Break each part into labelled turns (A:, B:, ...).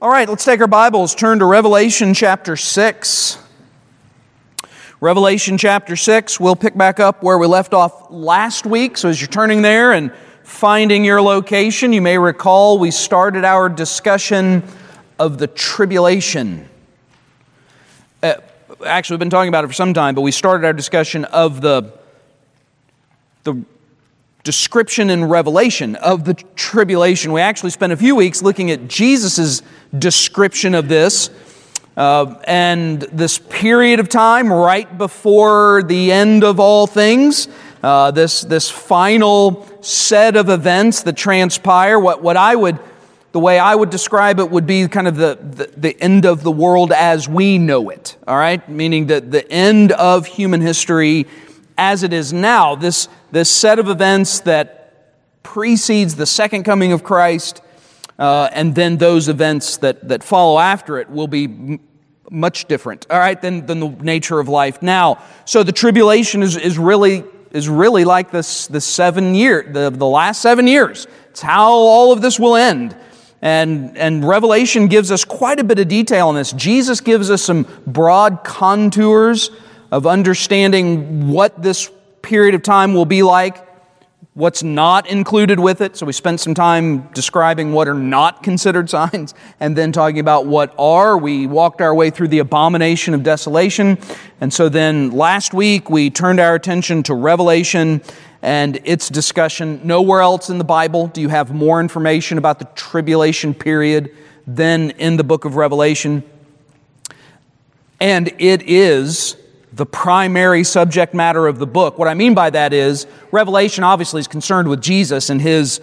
A: All right, let's take our Bibles, turn to Revelation chapter 6. Revelation chapter 6, we'll pick back up where we left off last week. So as you're turning there and finding your location, you may recall we started our discussion of the tribulation. Uh, actually, we've been talking about it for some time, but we started our discussion of the, the description and Revelation of the tribulation. We actually spent a few weeks looking at Jesus' description of this. Uh, and this period of time right before the end of all things, uh, this, this final set of events that transpire, what, what I would, the way I would describe it would be kind of the, the, the end of the world as we know it, all right? Meaning that the end of human history as it is now. This, this set of events that precedes the second coming of Christ, uh, and then those events that, that follow after it will be m- much different, all right, than, than the nature of life now. So the tribulation is, is really is really like this the seven year the, the last seven years. It's how all of this will end. And, and Revelation gives us quite a bit of detail on this. Jesus gives us some broad contours of understanding what this period of time will be like, what's not included with it. So we spent some time describing what are not considered signs and then talking about what are. We walked our way through the abomination of desolation. And so then last week we turned our attention to Revelation and its discussion. Nowhere else in the Bible do you have more information about the tribulation period than in the book of Revelation. And it is the primary subject matter of the book. What I mean by that is, Revelation obviously is concerned with Jesus and his,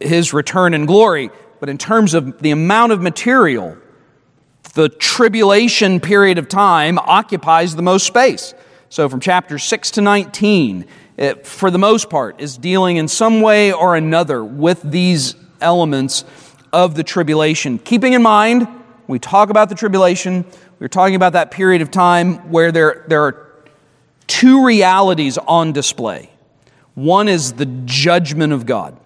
A: his return in glory, but in terms of the amount of material, the tribulation period of time occupies the most space. So from chapter 6 to 19, it, for the most part, is dealing in some way or another with these elements of the tribulation. Keeping in mind, we talk about the tribulation, we're talking about that period of time where there, there are two realities on display. One is the judgment of God.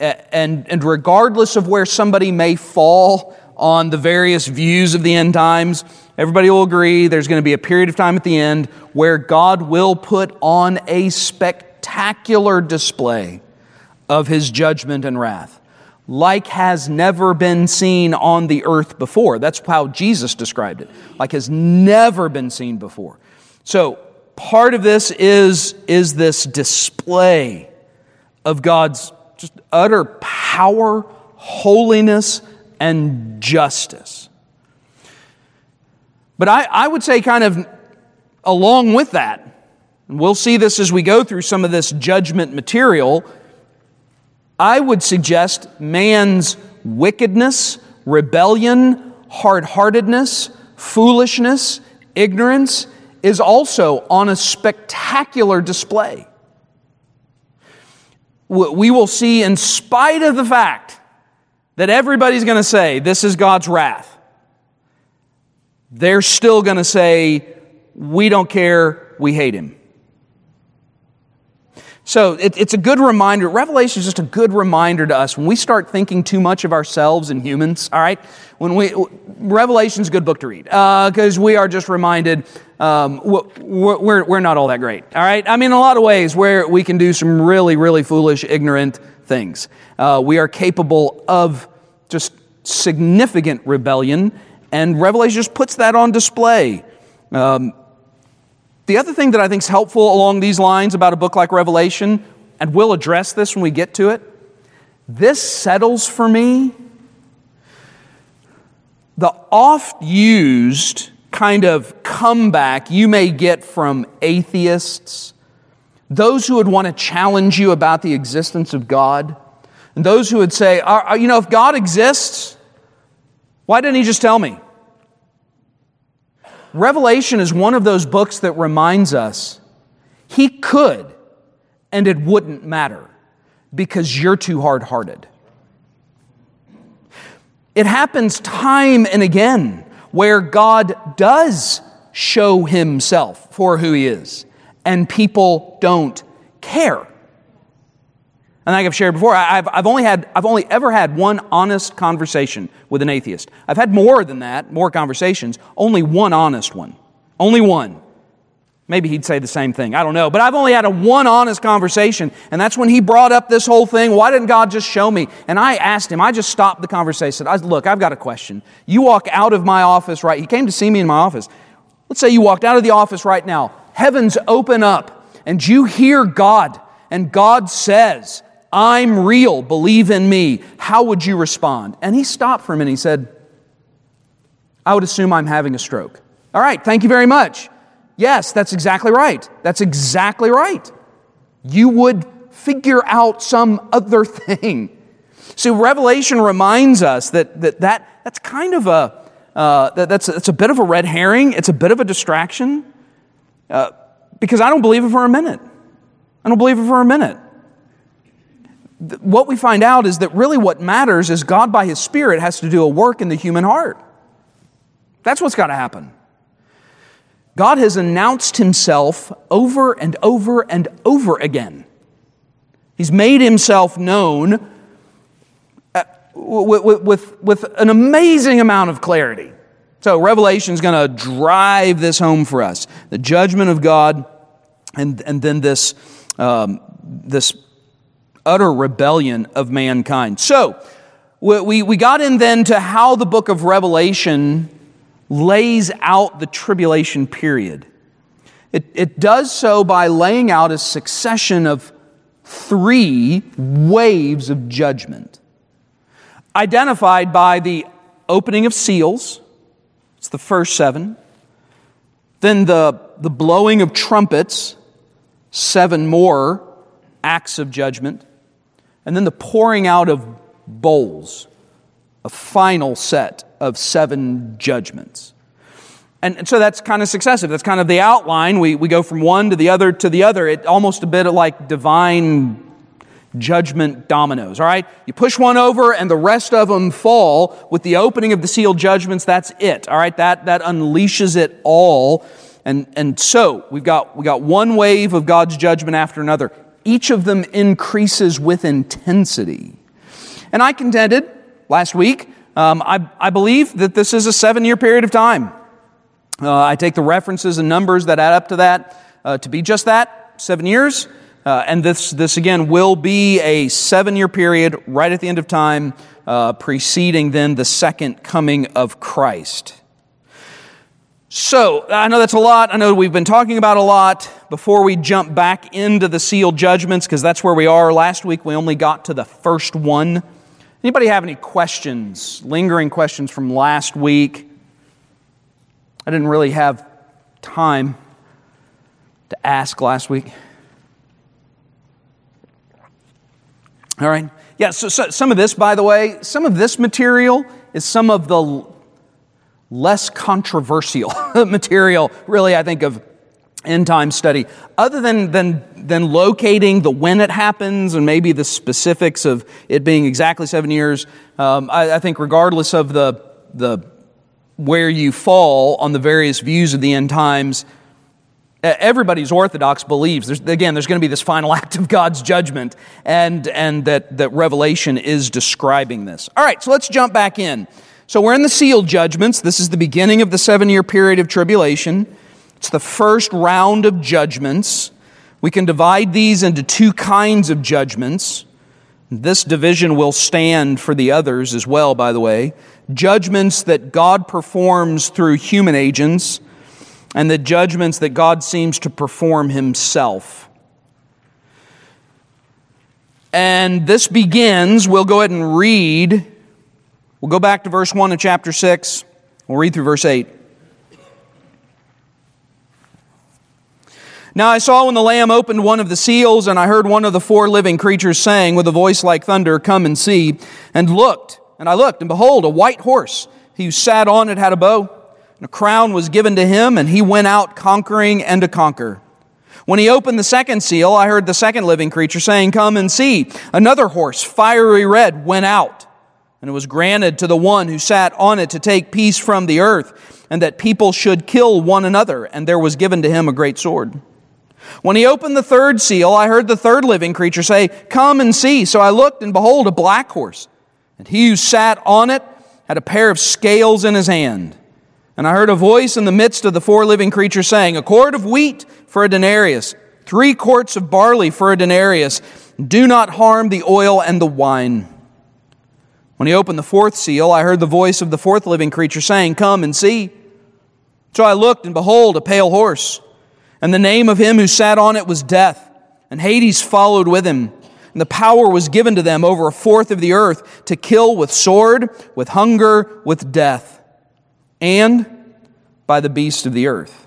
A: And, and regardless of where somebody may fall on the various views of the end times, everybody will agree there's going to be a period of time at the end where God will put on a spectacular display of his judgment and wrath like has never been seen on the earth before. That's how Jesus described it. Like has never been seen before. So, part of this is, is this display of God's just utter power, holiness, and justice. But I, I would say, kind of along with that, we'll see this as we go through some of this judgment material I would suggest man's wickedness, rebellion, hard heartedness, foolishness, ignorance is also on a spectacular display. We will see, in spite of the fact that everybody's going to say this is God's wrath, they're still going to say, we don't care, we hate him. So it, it's a good reminder. Revelation is just a good reminder to us when we start thinking too much of ourselves and humans. All right, when we Revelation's a good book to read because uh, we are just reminded um, we're, we're, not all that great. All right, I mean in a lot of ways where we can do some really really foolish, ignorant things. Uh, we are capable of just significant rebellion, and Revelation just puts that on display. Um, the other thing that I think is helpful along these lines about a book like Revelation, and we'll address this when we get to it, this settles for me the oft used kind of comeback you may get from atheists, those who would want to challenge you about the existence of God, and those who would say, you know, if God exists, why didn't He just tell me? Revelation is one of those books that reminds us he could, and it wouldn't matter because you're too hard hearted. It happens time and again where God does show himself for who he is, and people don't care. And like I've shared before, I've, I've, only had, I've only ever had one honest conversation with an atheist. I've had more than that, more conversations, only one honest one. Only one. Maybe he'd say the same thing. I don't know. But I've only had a one honest conversation, and that's when he brought up this whole thing. Why didn't God just show me? And I asked him, I just stopped the conversation. I said, Look, I've got a question. You walk out of my office, right? He came to see me in my office. Let's say you walked out of the office right now. Heavens open up, and you hear God, and God says, I'm real, believe in me. How would you respond? And he stopped for a minute. He said, I would assume I'm having a stroke. All right, thank you very much. Yes, that's exactly right. That's exactly right. You would figure out some other thing. See, Revelation reminds us that, that, that that's kind of a, uh, that, that's, that's a bit of a red herring. It's a bit of a distraction uh, because I don't believe it for a minute. I don't believe it for a minute what we find out is that really what matters is God, by His Spirit, has to do a work in the human heart. That's what's got to happen. God has announced Himself over and over and over again. He's made Himself known uh, with, with, with an amazing amount of clarity. So, Revelation is going to drive this home for us the judgment of God, and, and then this, um, this utter rebellion of mankind. So, we, we got in then to how the book of Revelation lays out the tribulation period. It, it does so by laying out a succession of three waves of judgment, identified by the opening of seals, it's the first seven, then the, the blowing of trumpets, seven more acts of judgment, and then the pouring out of bowls, a final set of seven judgments. And, and so that's kind of successive. That's kind of the outline. We, we go from one to the other to the other. It almost a bit like divine judgment dominoes, all right? You push one over and the rest of them fall. With the opening of the sealed judgments, that's it, all right? That, that unleashes it all. And, and so we've got, we got one wave of God's judgment after another each of them increases with intensity. And I contended last week, um, I, I, believe that this is a seven year period of time. Uh, I take the references and numbers that add up to that uh, to be just that seven years. Uh, and this, this again will be a seven year period right at the end of time, uh, preceding then the second coming of Christ. So, I know that's a lot. I know we've been talking about a lot before we jump back into the sealed judgments because that's where we are. Last week we only got to the first one. Anybody have any questions, lingering questions from last week? I didn't really have time to ask last week. All right. Yeah, so, so some of this, by the way, some of this material is some of the less controversial material, really, I think, of end time study, other than, than, than locating the when it happens and maybe the specifics of it being exactly seven years. Um, I, I, think, regardless of the, the where you fall on the various views of the end times, everybody's orthodox believes there's, again there's going to be this final act of god's judgment and, and that, that revelation is describing this all right so let's jump back in so we're in the sealed judgments. This is the beginning of the seven year period of tribulation. It's the first round of judgments. We can divide these into two kinds of judgments. This division will stand for the others as well, by the way. Judgments that God performs through human agents, and the judgments that God seems to perform himself. And this begins, we'll go ahead and read We'll go back to verse 1 of chapter 6. We'll read through verse 8. Now I saw when the Lamb opened one of the seals, and I heard one of the four living creatures saying with a voice like thunder, Come and see. And looked, and I looked, and behold, a white horse. He who sat on it had a bow, and a crown was given to him, and he went out conquering and to conquer. When he opened the second seal, I heard the second living creature saying, Come and see. Another horse, fiery red, went out and it was granted to the one who sat on it to take peace from the earth, and that people should kill one another, and there was given to him a great sword. When he opened the third seal, I heard the third living creature say, Come and see. So I looked, and behold, a black horse. And he who sat on it had a pair of scales in his hand. And I heard a voice in the midst of the four living creatures saying, A quart of wheat for a denarius, three quarts of barley for a denarius. Do not harm the oil and the wine. When he opened the fourth seal, I heard the voice of the fourth living creature saying, Come and see. So I looked, and behold, a pale horse. And the name of him who sat on it was Death, and Hades followed with him. And the power was given to them over a fourth of the earth to kill with sword, with hunger, with death, and by the beast of the earth.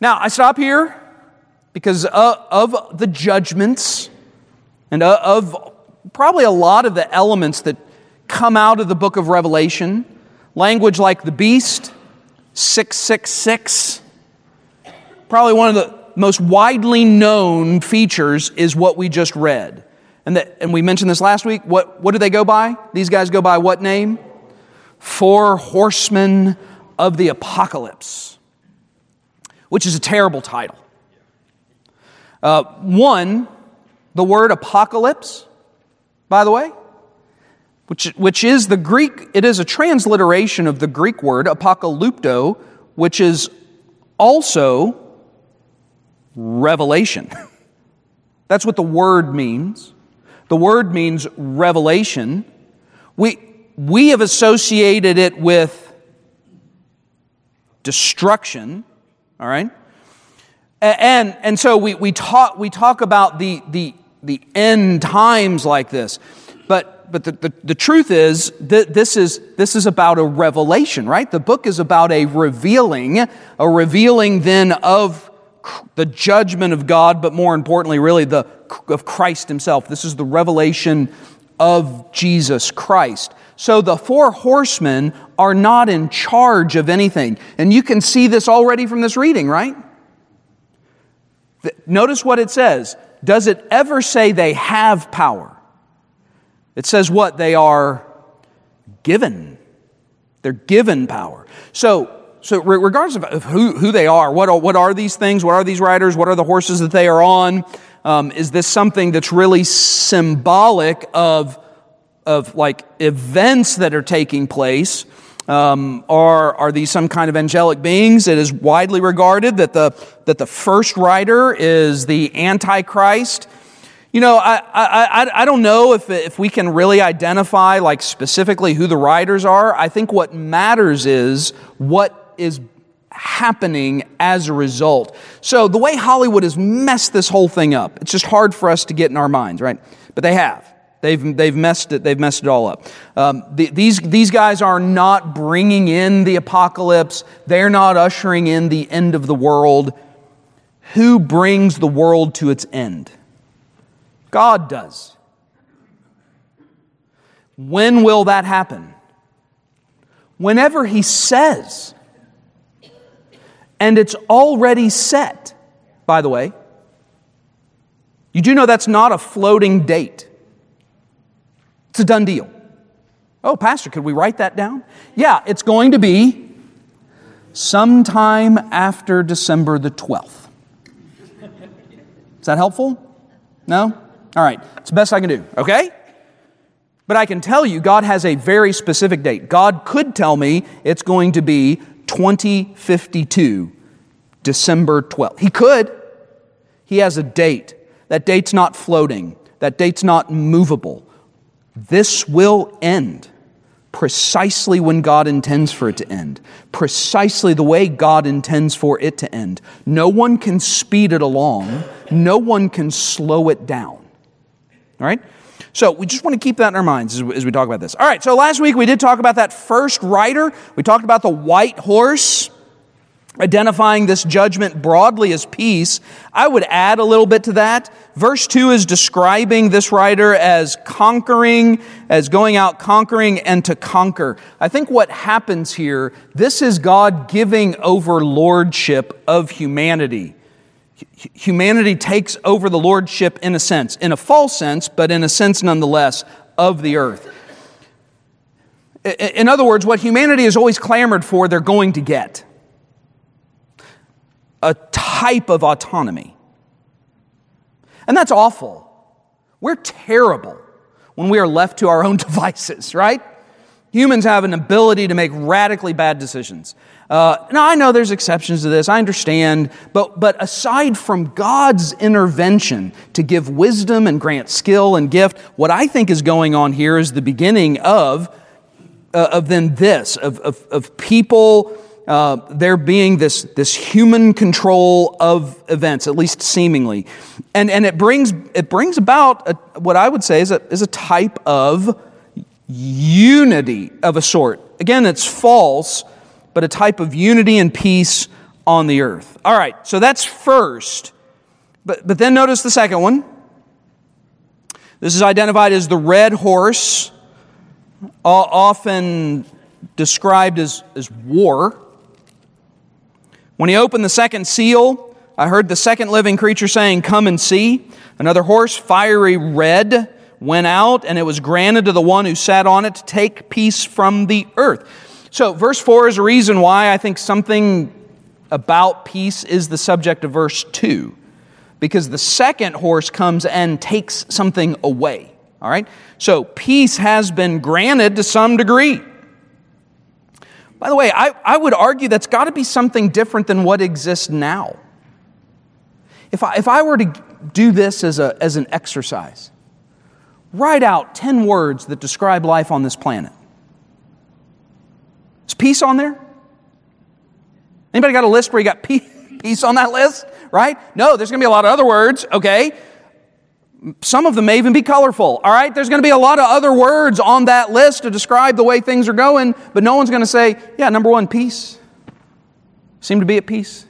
A: Now, I stop here because of the judgments and of probably a lot of the elements that come out of the book of Revelation. Language like the beast, 666. Probably one of the most widely known features is what we just read. And, that, and we mentioned this last week. What, what do they go by? These guys go by what name? Four horsemen of the apocalypse, which is a terrible title. Uh, one, the word apocalypse, by the way, which, which is the Greek, it is a transliteration of the Greek word apocalypto, which is also revelation. That's what the word means. The word means revelation. We, we have associated it with destruction, all right? And, and so we, we, talk, we talk about the, the, the end times like this. But the, the, the, truth is that this is this is about a revelation, right? The book is about a revealing, a revealing then of the judgment of God, but more importantly, really the of Christ Himself. This is the revelation of Jesus Christ. So the four horsemen are not in charge of anything. And you can see this already from this reading, right? Notice what it says. Does it ever say they have power? It says what? They are given. They're given power. So, so regardless of who, who they are, what are, what are these things? What are these riders? What are the horses that they are on? Um, is this something that's really symbolic of, of like events that are taking place? Um, are, are these some kind of angelic beings? It is widely regarded that the, that the first rider is the Antichrist. You know, I, I, I don't know if, if we can really identify, like, specifically who the riders are. I think what matters is what is happening as a result. So, the way Hollywood has messed this whole thing up, it's just hard for us to get in our minds, right? But they have. They've, they've messed it. They've messed it all up. Um, the, these, these guys are not bringing in the apocalypse. They're not ushering in the end of the world. Who brings the world to its end? God does. When will that happen? Whenever He says. And it's already set, by the way. You do know that's not a floating date, it's a done deal. Oh, Pastor, could we write that down? Yeah, it's going to be sometime after December the 12th. Is that helpful? No? All right, it's the best I can do, okay? But I can tell you, God has a very specific date. God could tell me it's going to be 2052, December 12th. He could. He has a date. That date's not floating, that date's not movable. This will end precisely when God intends for it to end, precisely the way God intends for it to end. No one can speed it along, no one can slow it down. All right? So we just want to keep that in our minds as, as we talk about this. All right, so last week we did talk about that first rider. We talked about the white horse identifying this judgment broadly as peace. I would add a little bit to that. Verse 2 is describing this rider as conquering, as going out conquering and to conquer. I think what happens here, this is God giving over lordship of humanity humanity takes over the lordship in a sense, in a false sense, but in a sense nonetheless, of the earth. In other words, what humanity has always clamored for, they're going to get a type of autonomy. And that's awful. We're terrible when we are left to our own devices, right? Humans have an ability to make radically bad decisions. Uh, now, I know there's exceptions to this, I understand, but, but aside from God's intervention to give wisdom and grant skill and gift, what I think is going on here is the beginning of, uh, of then this, of, of, of people. Uh, there being this, this human control of events, at least seemingly. And, and it, brings, it brings about a, what I would say is a, is a type of unity of a sort. Again, it's false, but a type of unity and peace on the earth. All right, so that's first. But, but then notice the second one. This is identified as the red horse, often described as, as war. When he opened the second seal, I heard the second living creature saying, Come and see. Another horse, fiery red went out, and it was granted to the one who sat on it to take peace from the earth. So, verse 4 is a reason why I think something about peace is the subject of verse 2, because the second horse comes and takes something away. All right? So, peace has been granted to some degree. By the way, I, I would argue that's got to be something different than what exists now. If I, if I were to do this as, a, as an exercise, Write out 10 words that describe life on this planet. Is peace on there? Anybody got a list where you got peace on that list? Right? No, there's going to be a lot of other words, okay? Some of them may even be colorful, all right? There's going to be a lot of other words on that list to describe the way things are going, but no one's going to say, yeah, number one, peace. Seem to be at peace?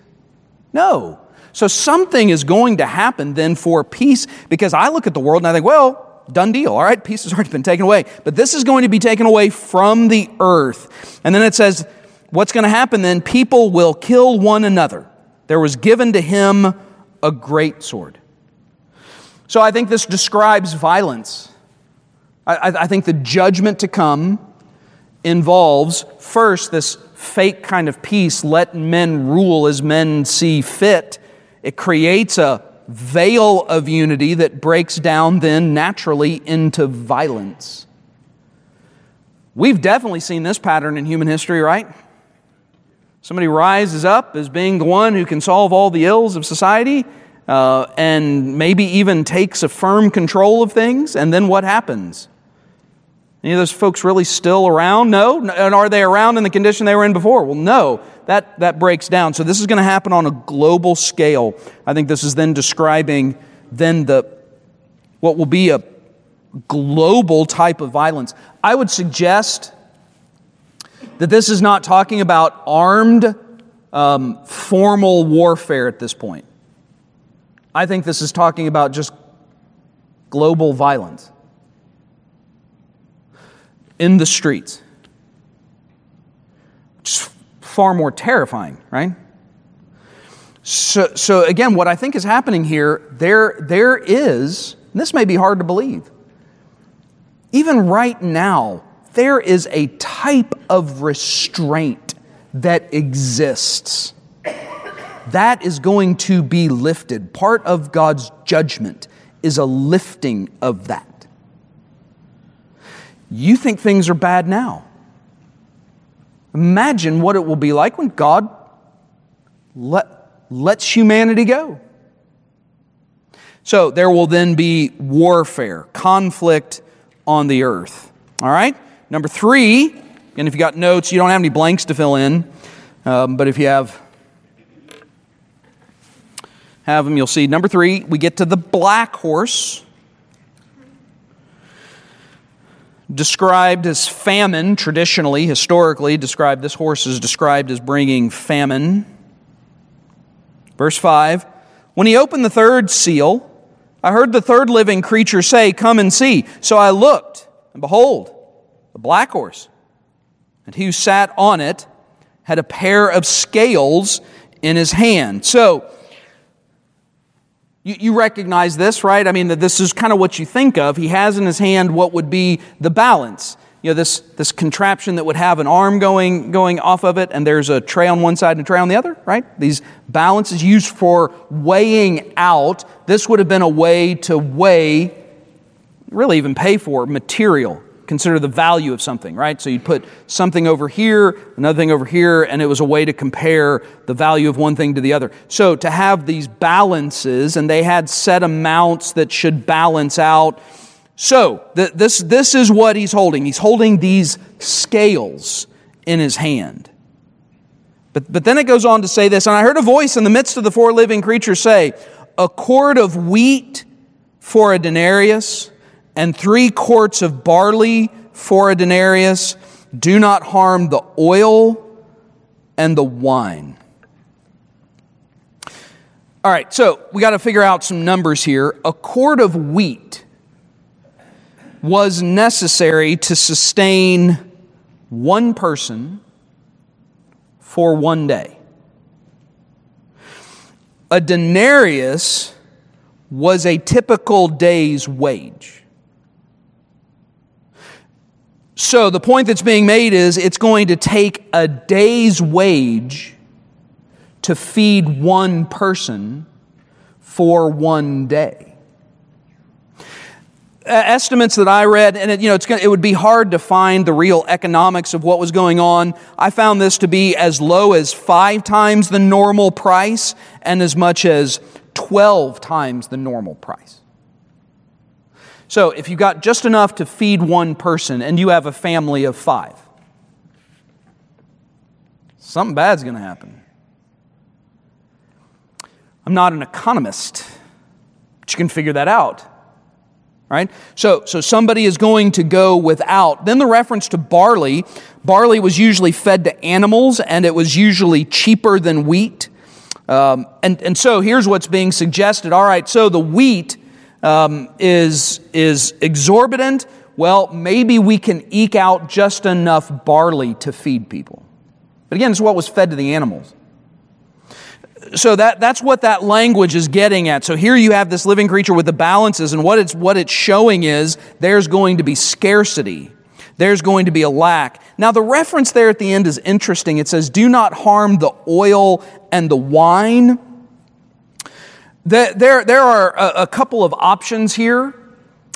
A: No. So something is going to happen then for peace because I look at the world and I think, well, done deal. All right, peace has already been taken away. But this is going to be taken away from the earth. And then it says, what's going to happen then? People will kill one another. There was given to him a great sword. So I think this describes violence. I, I think the judgment to come involves first this fake kind of peace, let men rule as men see fit. It creates a veil of unity that breaks down then naturally into violence. We've definitely seen this pattern in human history, right? Somebody rises up as being the one who can solve all the ills of society uh, and maybe even takes a firm control of things, and then what happens? Any of those folks really still around? No. And are they around in the condition they were in before? Well, no. That, that breaks down. So this is going to happen on a global scale. I think this is then describing then the what will be a global type of violence. I would suggest that this is not talking about armed um, formal warfare at this point. I think this is talking about just global violence in the streets. Far more terrifying, right? So, so again, what I think is happening here, there, there is, this may be hard to believe, even right now, there is a type of restraint that exists. That is going to be lifted. Part of God's judgment is a lifting of that. You think things are bad now. Imagine what it will be like when God let, lets humanity go. So there will then be warfare, conflict on the earth. All right? Number three, and if you got notes, you don't have any blanks to fill in, um, but if you have have them, you'll see. Number three, we get to the black horse. Described as famine, traditionally, historically, described, this horse is described as bringing famine. Verse 5 When he opened the third seal, I heard the third living creature say, Come and see. So I looked, and behold, the black horse, and he who sat on it had a pair of scales in his hand. So, you, you recognize this, right? I mean, that this is kind of what you think of. He has in his hand what would be the balance. you know, this, this contraption that would have an arm going, going off of it, and there's a tray on one side and a tray on the other, right? These balances used for weighing out. This would have been a way to weigh, really even pay for material. Consider the value of something, right? So you'd put something over here, another thing over here, and it was a way to compare the value of one thing to the other. So to have these balances, and they had set amounts that should balance out so, th- this, this is what he's holding. He's holding these scales in his hand. But, but then it goes on to say this, and I heard a voice in the midst of the four living creatures say, A quart of wheat for a denarius, and three quarts of barley for a denarius. Do not harm the oil and the wine. All right, so we got to figure out some numbers here. A quart of wheat was necessary to sustain one person for one day. A denarius was a typical day's wage. So the point that's being made is it's going to take a day's wage to feed one person for one day estimates that I read, and it, you know, gonna, it would be hard to find the real economics of what was going on. I found this to be as low as five times the normal price and as much as 12 times the normal price. So if you got just enough to feed one person and you have a family of five, something bad's going to happen. I'm not an economist, but you can figure that out right? So, so somebody is going to go without. Then the reference to barley barley was usually fed to animals and it was usually cheaper than wheat. Um, and, and so here's what's being suggested. All right, so the wheat um, is, is exorbitant. Well, maybe we can eke out just enough barley to feed people. But again, it's what was fed to the animals so that, that's what that language is getting at. So here you have this living creature with the balances, and what it's, what it's showing is there's going to be scarcity. There's going to be a lack. Now, the reference there at the end is interesting. It says, Do not harm the oil and the wine. There, there are a, couple of options here.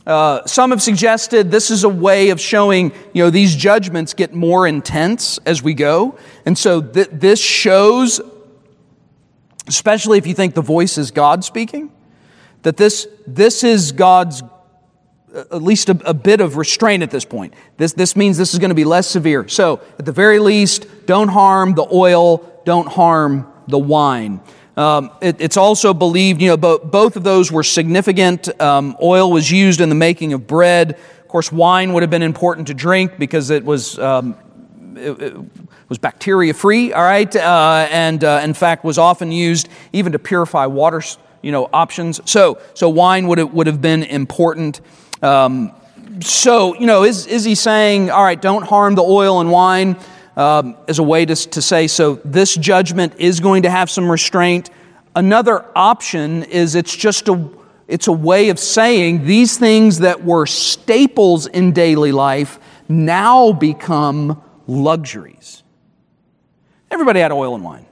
A: Uh, some have suggested this is a way of showing, you know, these judgments get more intense as we go. And so th- this shows especially if you think the voice is God speaking, that this, this is God's uh, at least a, a, bit of restraint at this point. This, this means this is going to be less severe. So, at the very least, don't harm the oil, don't harm the wine. Um, it, it's also believed, you know, both, both of those were significant. Um, oil was used in the making of bread. Of course, wine would have been important to drink because it was um, it, it was bacteria free, all right, uh, and uh, in fact was often used even to purify water, you know, options. So, so wine would have, would have been important. Um, so, you know, is, is he saying, all right, don't harm the oil and wine um, as a way to, to say, so this judgment is going to have some restraint? Another option is it's just a, it's a way of saying these things that were staples in daily life now become luxuries. Everybody had oil and wine.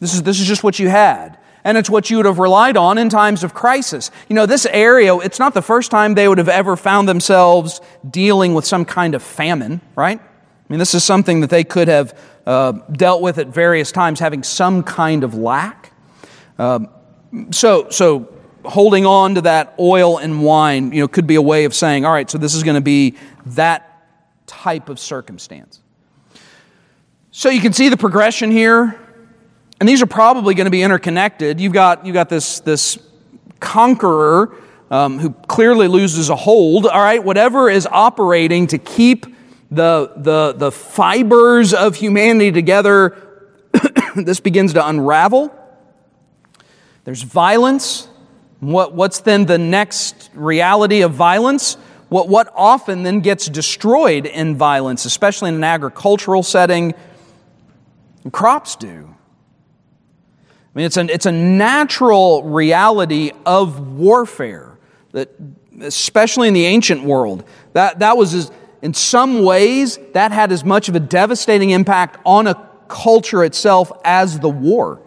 A: This is, this is just what you had. And it's what you would have relied on in times of crisis. You know, this area, it's not the first time they would have ever found themselves dealing with some kind of famine, right? I mean, this is something that they could have uh, dealt with at various times, having some kind of lack. Um, so, so holding on to that oil and wine, you know, could be a way of saying, all right, so this is going to be that type of circumstance. So you can see the progression here, and these are probably going to be interconnected. You've got, you've got this, this conqueror um, who clearly loses a hold, all right, whatever is operating to keep the, the, the fibers of humanity together, this begins to unravel. There's violence. What, what's then the next reality of violence? what, what often then gets destroyed in violence, especially in an agricultural setting, crops do. I mean, it's a, it's a natural reality of warfare that, especially in the ancient world, that, that was as, in some ways, that had as much of a devastating impact on a culture itself as the war.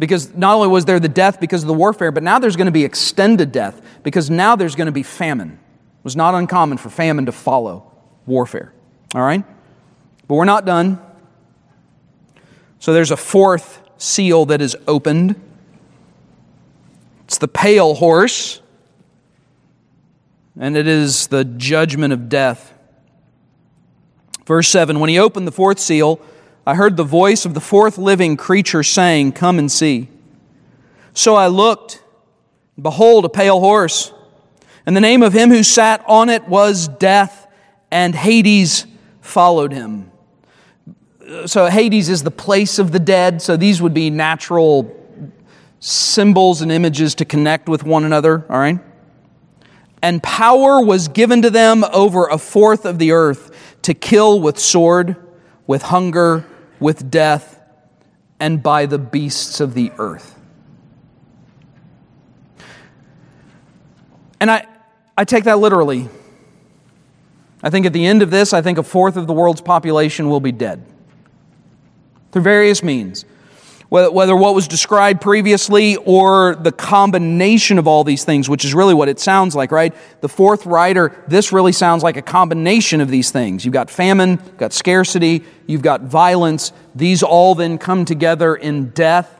A: Because not only was there the death because of the warfare, but now there's going to be extended death because now there's going to be famine. It was not uncommon for famine to follow warfare. All right? But we're not done. So there's a fourth seal that is opened. It's the pale horse, and it is the judgment of death. Verse 7 When he opened the fourth seal, I heard the voice of the fourth living creature saying, Come and see. So I looked, behold, a pale horse, and the name of him who sat on it was Death, and Hades followed him. So Hades is the place of the dead, so these would be natural symbols and images to connect with one another, all right? And power was given to them over a fourth of the earth to kill with sword, with hunger, with death, and by the beasts of the earth. And I, I take that literally. I think at the end of this, I think a fourth of the world's population will be dead through various means whether what was described previously or the combination of all these things, which is really what it sounds like, right? The fourth rider, this really sounds like a combination of these things. You've got famine, you've got scarcity, you've got violence. These all then come together in death.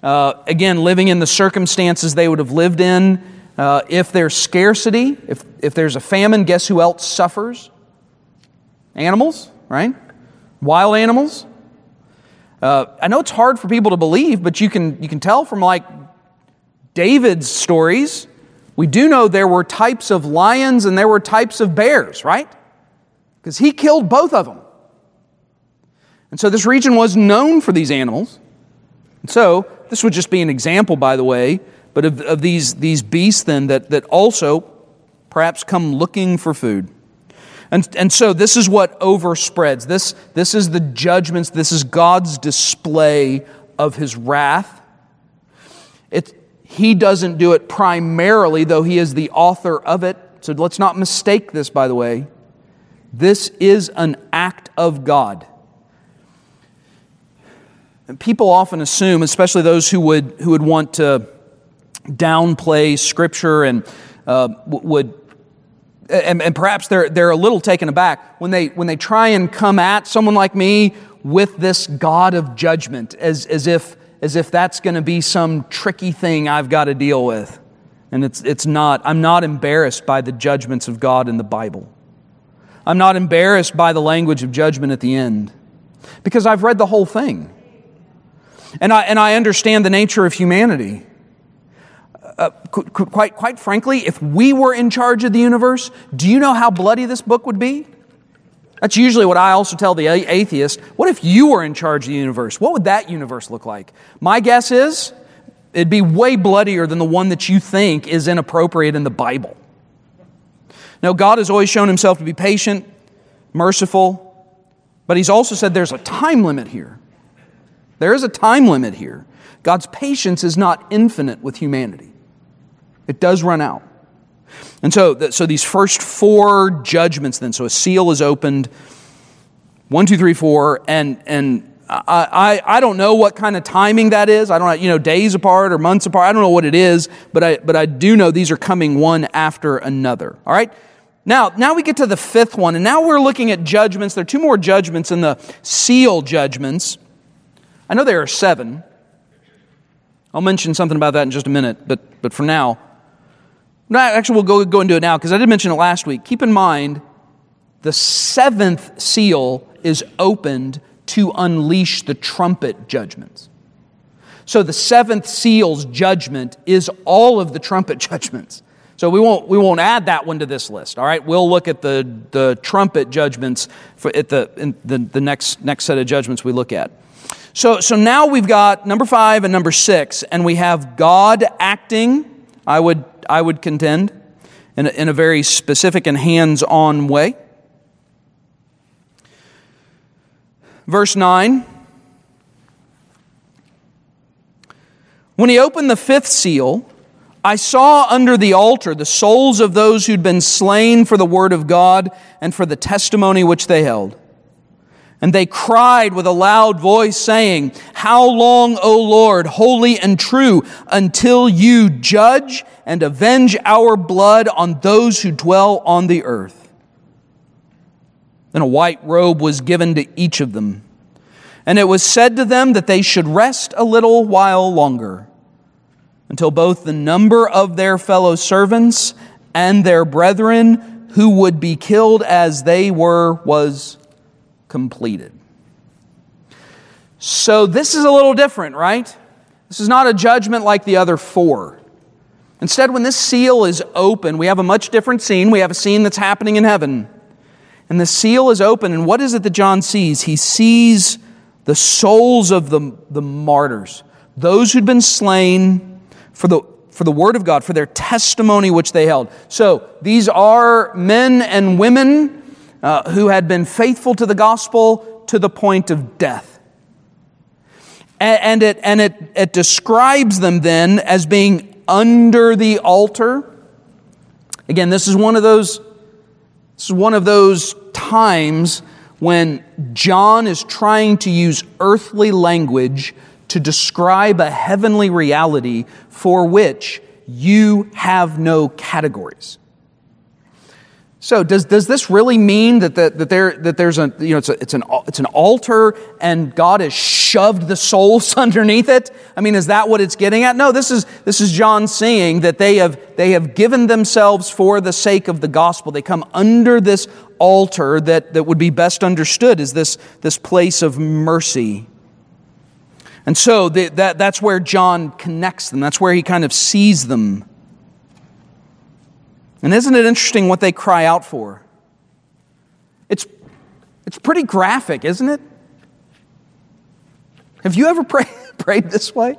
A: Uh, again, living in the circumstances they would have lived in. Uh, if there's scarcity, if, if there's a famine, guess who else suffers? Animals, right? Wild animals. Uh, I know it's hard for people to believe, but you can, you can tell from like David's stories. We do know there were types of lions and there were types of bears, right? Because he killed both of them. And so this region was known for these animals. And so this would just be an example, by the way, but of, of these, these beasts then that, that also perhaps come looking for food. And, and so this is what overspreads. This, this is the judgments, this is God's display of his wrath. It, he doesn't do it primarily, though he is the author of it. So let's not mistake this, by the way. This is an act of God. And people often assume, especially those who would, who would want to downplay Scripture and uh, would and, and perhaps they're, they're a little taken aback when they, when they try and come at someone like me with this God of judgment as, as, if, as if that's going to be some tricky thing I've got to deal with. And it's, it's not. I'm not embarrassed by the judgments of God in the Bible. I'm not embarrassed by the language of judgment at the end because I've read the whole thing. And I, and I understand the nature of humanity uh, quite, quite frankly, if we were in charge of the universe, do you know how bloody this book would be? That's usually what I also tell the atheist. What if you were in charge of the universe? What would that universe look like? My guess is it'd be way bloodier than the one that you think is inappropriate in the Bible. Now, God has always shown himself to be patient, merciful, but he's also said there's a time limit here. There is a time limit here. God's patience is not infinite with humanity. It does run out. And so, so these first four judgments, then, so a seal is opened, one, two, three, four, and, and I, I, I don't know what kind of timing that is. I don't you know, days apart or months apart. I don't know what it is, but I, but I do know these are coming one after another. All right? Now, now we get to the fifth one, and now we're looking at judgments. There are two more judgments in the seal judgments. I know there are seven. I'll mention something about that in just a minute, but, but for now, Actually, we'll go, go into it now because I did mention it last week. Keep in mind, the seventh seal is opened to unleash the trumpet judgments. So the seventh seal's judgment is all of the trumpet judgments. So we won't, we won't add that one to this list, all right? We'll look at the, the trumpet judgments for, at the, in the, the next, next set of judgments we look at. So, so now we've got number five and number six, and we have God acting, I would I would contend, in a, in a very specific and hands on way. Verse 9 When he opened the fifth seal, I saw under the altar the souls of those who'd been slain for the word of God and for the testimony which they held. And they cried with a loud voice, saying, How long, O Lord, holy and true, until you judge and avenge our blood on those who dwell on the earth? Then a white robe was given to each of them. And it was said to them that they should rest a little while longer, until both the number of their fellow servants and their brethren who would be killed as they were was completed. So this is a little different, right? This is not a judgment like the other four. Instead, when this seal is open, we have a much different scene. We have a scene that's happening in heaven. And the seal is open, and what is it that John sees? He sees the souls of the, the martyrs, those who'd been slain for the, for the word of God, for their testimony which they held. So these are men and women uh, who had been faithful to the gospel to the point of death. And, and, it, and it, it describes them then as being under the altar. Again, this is one of those, this is one of those times when John is trying to use earthly language to describe a heavenly reality for which you have no categories. So does, does this really mean that, the, that, there, that there's a, you know, it's, a, it's, an, it's an altar and God has shoved the souls underneath it? I mean, is that what it's getting at? No, this is, this is John saying that they have, they have given themselves for the sake of the gospel. They come under this altar that, that would be best understood as this, this place of mercy. And so the, that, that's where John connects them. That's where he kind of sees them. And isn't it interesting what they cry out for? It's, it's pretty graphic, isn't it? Have you ever pray, prayed this way?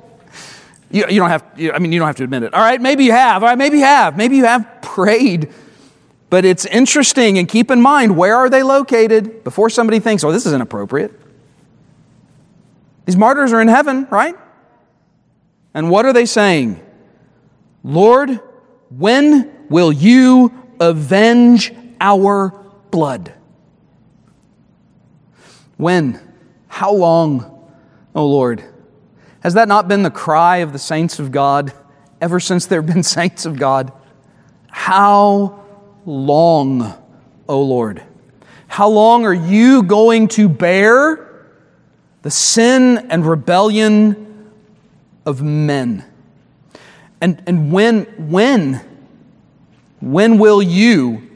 A: You, you don't have, you, I mean, you don't have to admit it. All right, maybe you have. All right, maybe you have. Maybe you have prayed. But it's interesting, and keep in mind where are they located before somebody thinks, oh, this is inappropriate. These martyrs are in heaven, right? And what are they saying? Lord, when will you avenge our blood? When? How long, O oh Lord? Has that not been the cry of the saints of God ever since there have been saints of God? How long, O oh Lord? How long are you going to bear the sin and rebellion of men? And, and when, when when will you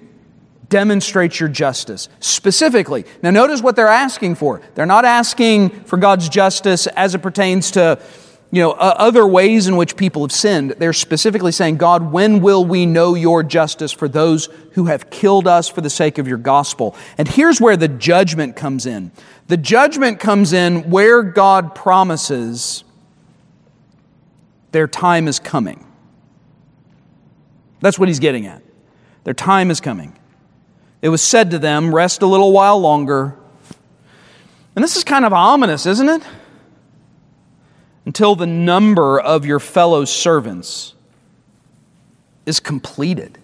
A: demonstrate your justice? Specifically, now notice what they're asking for. They're not asking for God's justice as it pertains to you know, other ways in which people have sinned. They're specifically saying, God, when will we know your justice for those who have killed us for the sake of your gospel? And here's where the judgment comes in. The judgment comes in where God promises their time is coming. That's what he's getting at. Their time is coming. It was said to them, Rest a little while longer. And this is kind of ominous, isn't it? Until the number of your fellow servants is completed.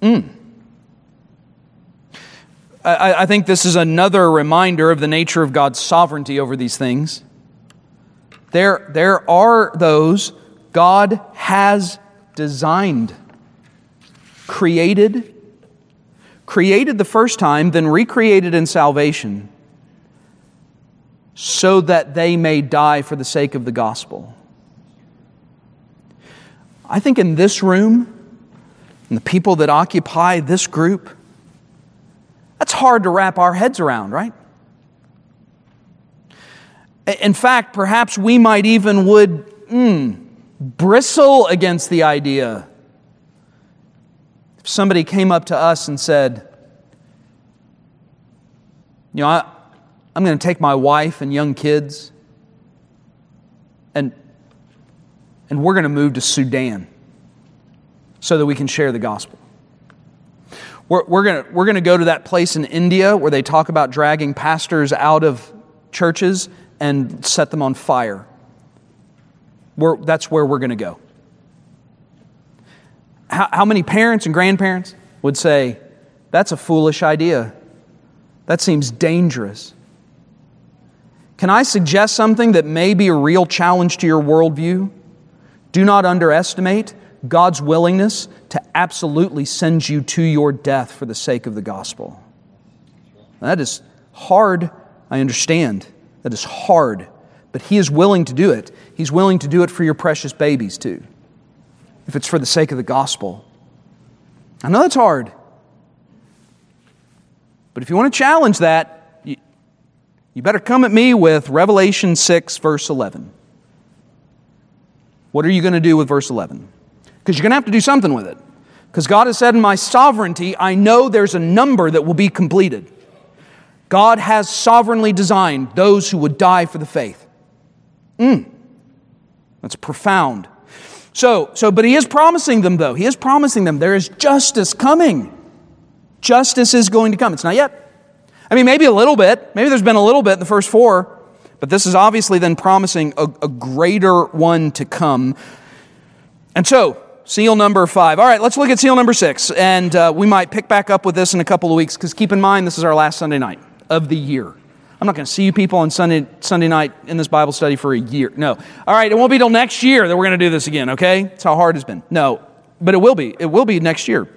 A: Mm. I, I, think this is another reminder of the nature of God's sovereignty over these things. There, there are those God has designed, created, created the first time, then recreated in salvation, so that they may die for the sake of the gospel. I think in this room, and the people that occupy this group, that's hard to wrap our heads around, right? In fact, perhaps we might even would, mm, bristle against the idea. If somebody came up to us and said, You know, I, I'm going to take my wife and young kids and, and we're going to move to Sudan so that we can share the gospel. We're, we're going we're going to go to that place in India where they talk about dragging pastors out of churches and set them on fire We're, that's where we're going to go. How, how many parents and grandparents would say, That's a foolish idea? That seems dangerous. Can I suggest something that may be a real challenge to your worldview? Do not underestimate God's willingness to absolutely send you to your death for the sake of the gospel. That is hard, I understand. That is hard, but He is willing to do it. He's willing to do it for your precious babies, too, if it's for the sake of the gospel. I know that's hard, but if you want to challenge that, you, you better come at me with Revelation 6, verse 11. What are you going to do with verse 11? Because you're going to have to do something with it. Because God has said, In my sovereignty, I know there's a number that will be completed. God has sovereignly designed those who would die for the faith. Mm. That's profound. So, so, but he is promising them, though. He is promising them there is justice coming. Justice is going to come. It's not yet. I mean, maybe a little bit. Maybe there's been a little bit in the first four, but this is obviously then promising a, a greater one to come. And so, seal number five. All right, let's look at seal number six. And uh, we might pick back up with this in a couple of weeks because keep in mind, this is our last Sunday night of the year. I'm not going to see you people on Sunday, Sunday night in this Bible study for a year. No. All right, it won't be till next year that we're going to do this again, okay? That's how hard it's been. No, but it will be. It will be next year.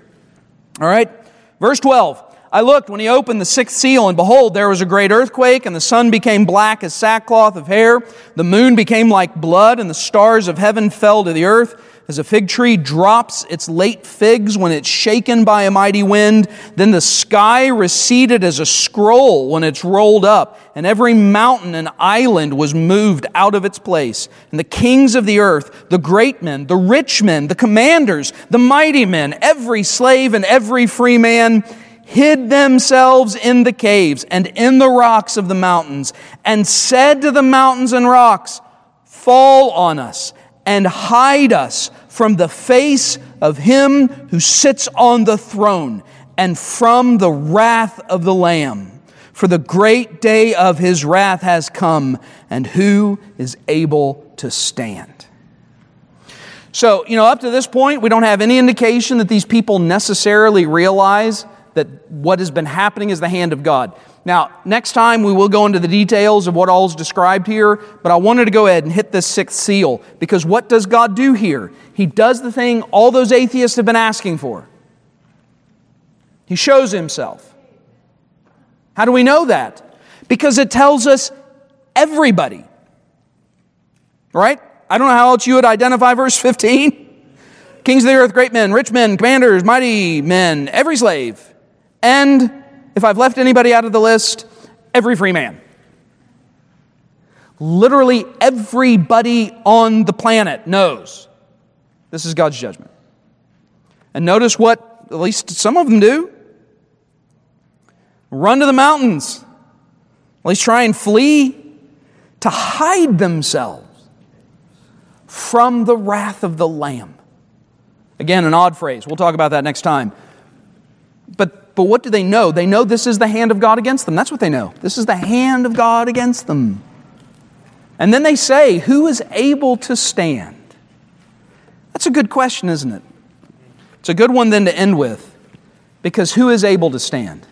A: All right? Verse 12. I looked when he opened the sixth seal, and behold, there was a great earthquake, and the sun became black as sackcloth of hair. The moon became like blood, and the stars of heaven fell to the earth as a fig tree drops its late figs when it's shaken by a mighty wind, then the sky receded as a scroll when it's rolled up, and every mountain and island was moved out of its place. And the kings of the earth, the great men, the rich men, the commanders, the mighty men, every slave and every free man, hid themselves in the caves and in the rocks of the mountains, and said to the mountains and rocks, Fall on us and hide us from the face of him who sits on the throne and from the wrath of the Lamb. For the great day of his wrath has come, and who is able to stand? So, you know, up to this point, we don't have any indication that these people necessarily realize that what has been happening is the hand of God. Now, next time we will go into the details of what all is described here, but I wanted to go ahead and hit this sixth seal because what does God do here? He does the thing all those atheists have been asking for. He shows himself. How do we know that? Because it tells us everybody. Right? I don't know how else you would identify verse 15. Kings of the earth, great men, rich men, commanders, mighty men, every slave. And if I've left anybody out of the list, every free man. Literally everybody on the planet knows this is God's judgment. And notice what at least some of them do run to the mountains, at least try and flee to hide themselves from the wrath of the Lamb. Again, an odd phrase. We'll talk about that next time. But but what do they know? They know this is the hand of God against them. That's what they know. This is the hand of God against them. And then they say, Who is able to stand? That's a good question, isn't it? It's a good one then to end with. Because who is able to stand?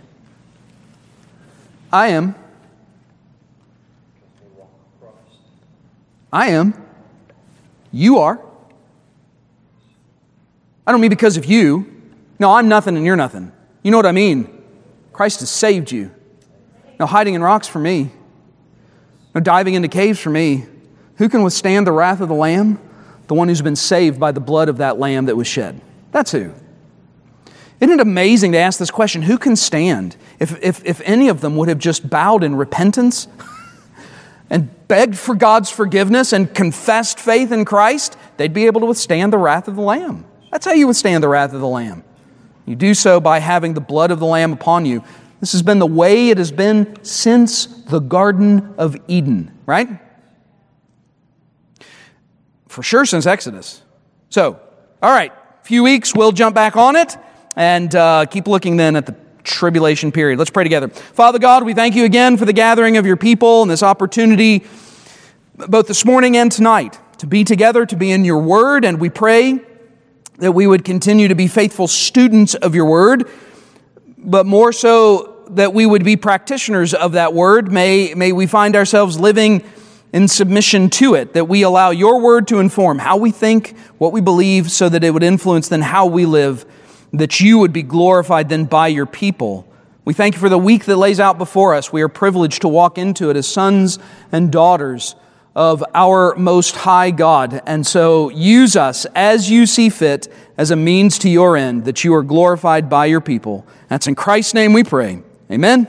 A: I am. I am. You are. I don't mean because of you. No, I'm nothing and you're nothing. You know what I mean? Christ has saved you. No hiding in rocks for me. No diving into caves for me. Who can withstand the wrath of the Lamb? The one who's been saved by the blood of that Lamb that was shed. That's who. Isn't it amazing to ask this question? Who can stand? If, if, if any of them would have just bowed in repentance and begged for God's forgiveness and confessed faith in Christ, they'd be able to withstand the wrath of the Lamb. That's how you withstand the wrath of the Lamb. You do so by having the blood of the Lamb upon you. This has been the way it has been since the Garden of Eden, right? For sure, since Exodus. So, all right, few weeks, we'll jump back on it and uh, keep looking then at the tribulation period. Let's pray together. Father God, we thank you again for the gathering of your people and this opportunity, both this morning and tonight to be together, to be in your word, and we pray that we would continue to be faithful students of your word, but more so that we would be practitioners of that word. May, may we find ourselves living in submission to it, that we allow your word to inform how we think, what we believe, so that it would influence then how we live, that you would be glorified then by your people. We thank you for the week that lays out before us. We are privileged to walk into it as sons and daughters of our Most High God. And so use us as you see fit as a means to your end, that you are glorified by your people. That's in Christ's name we pray. Amen.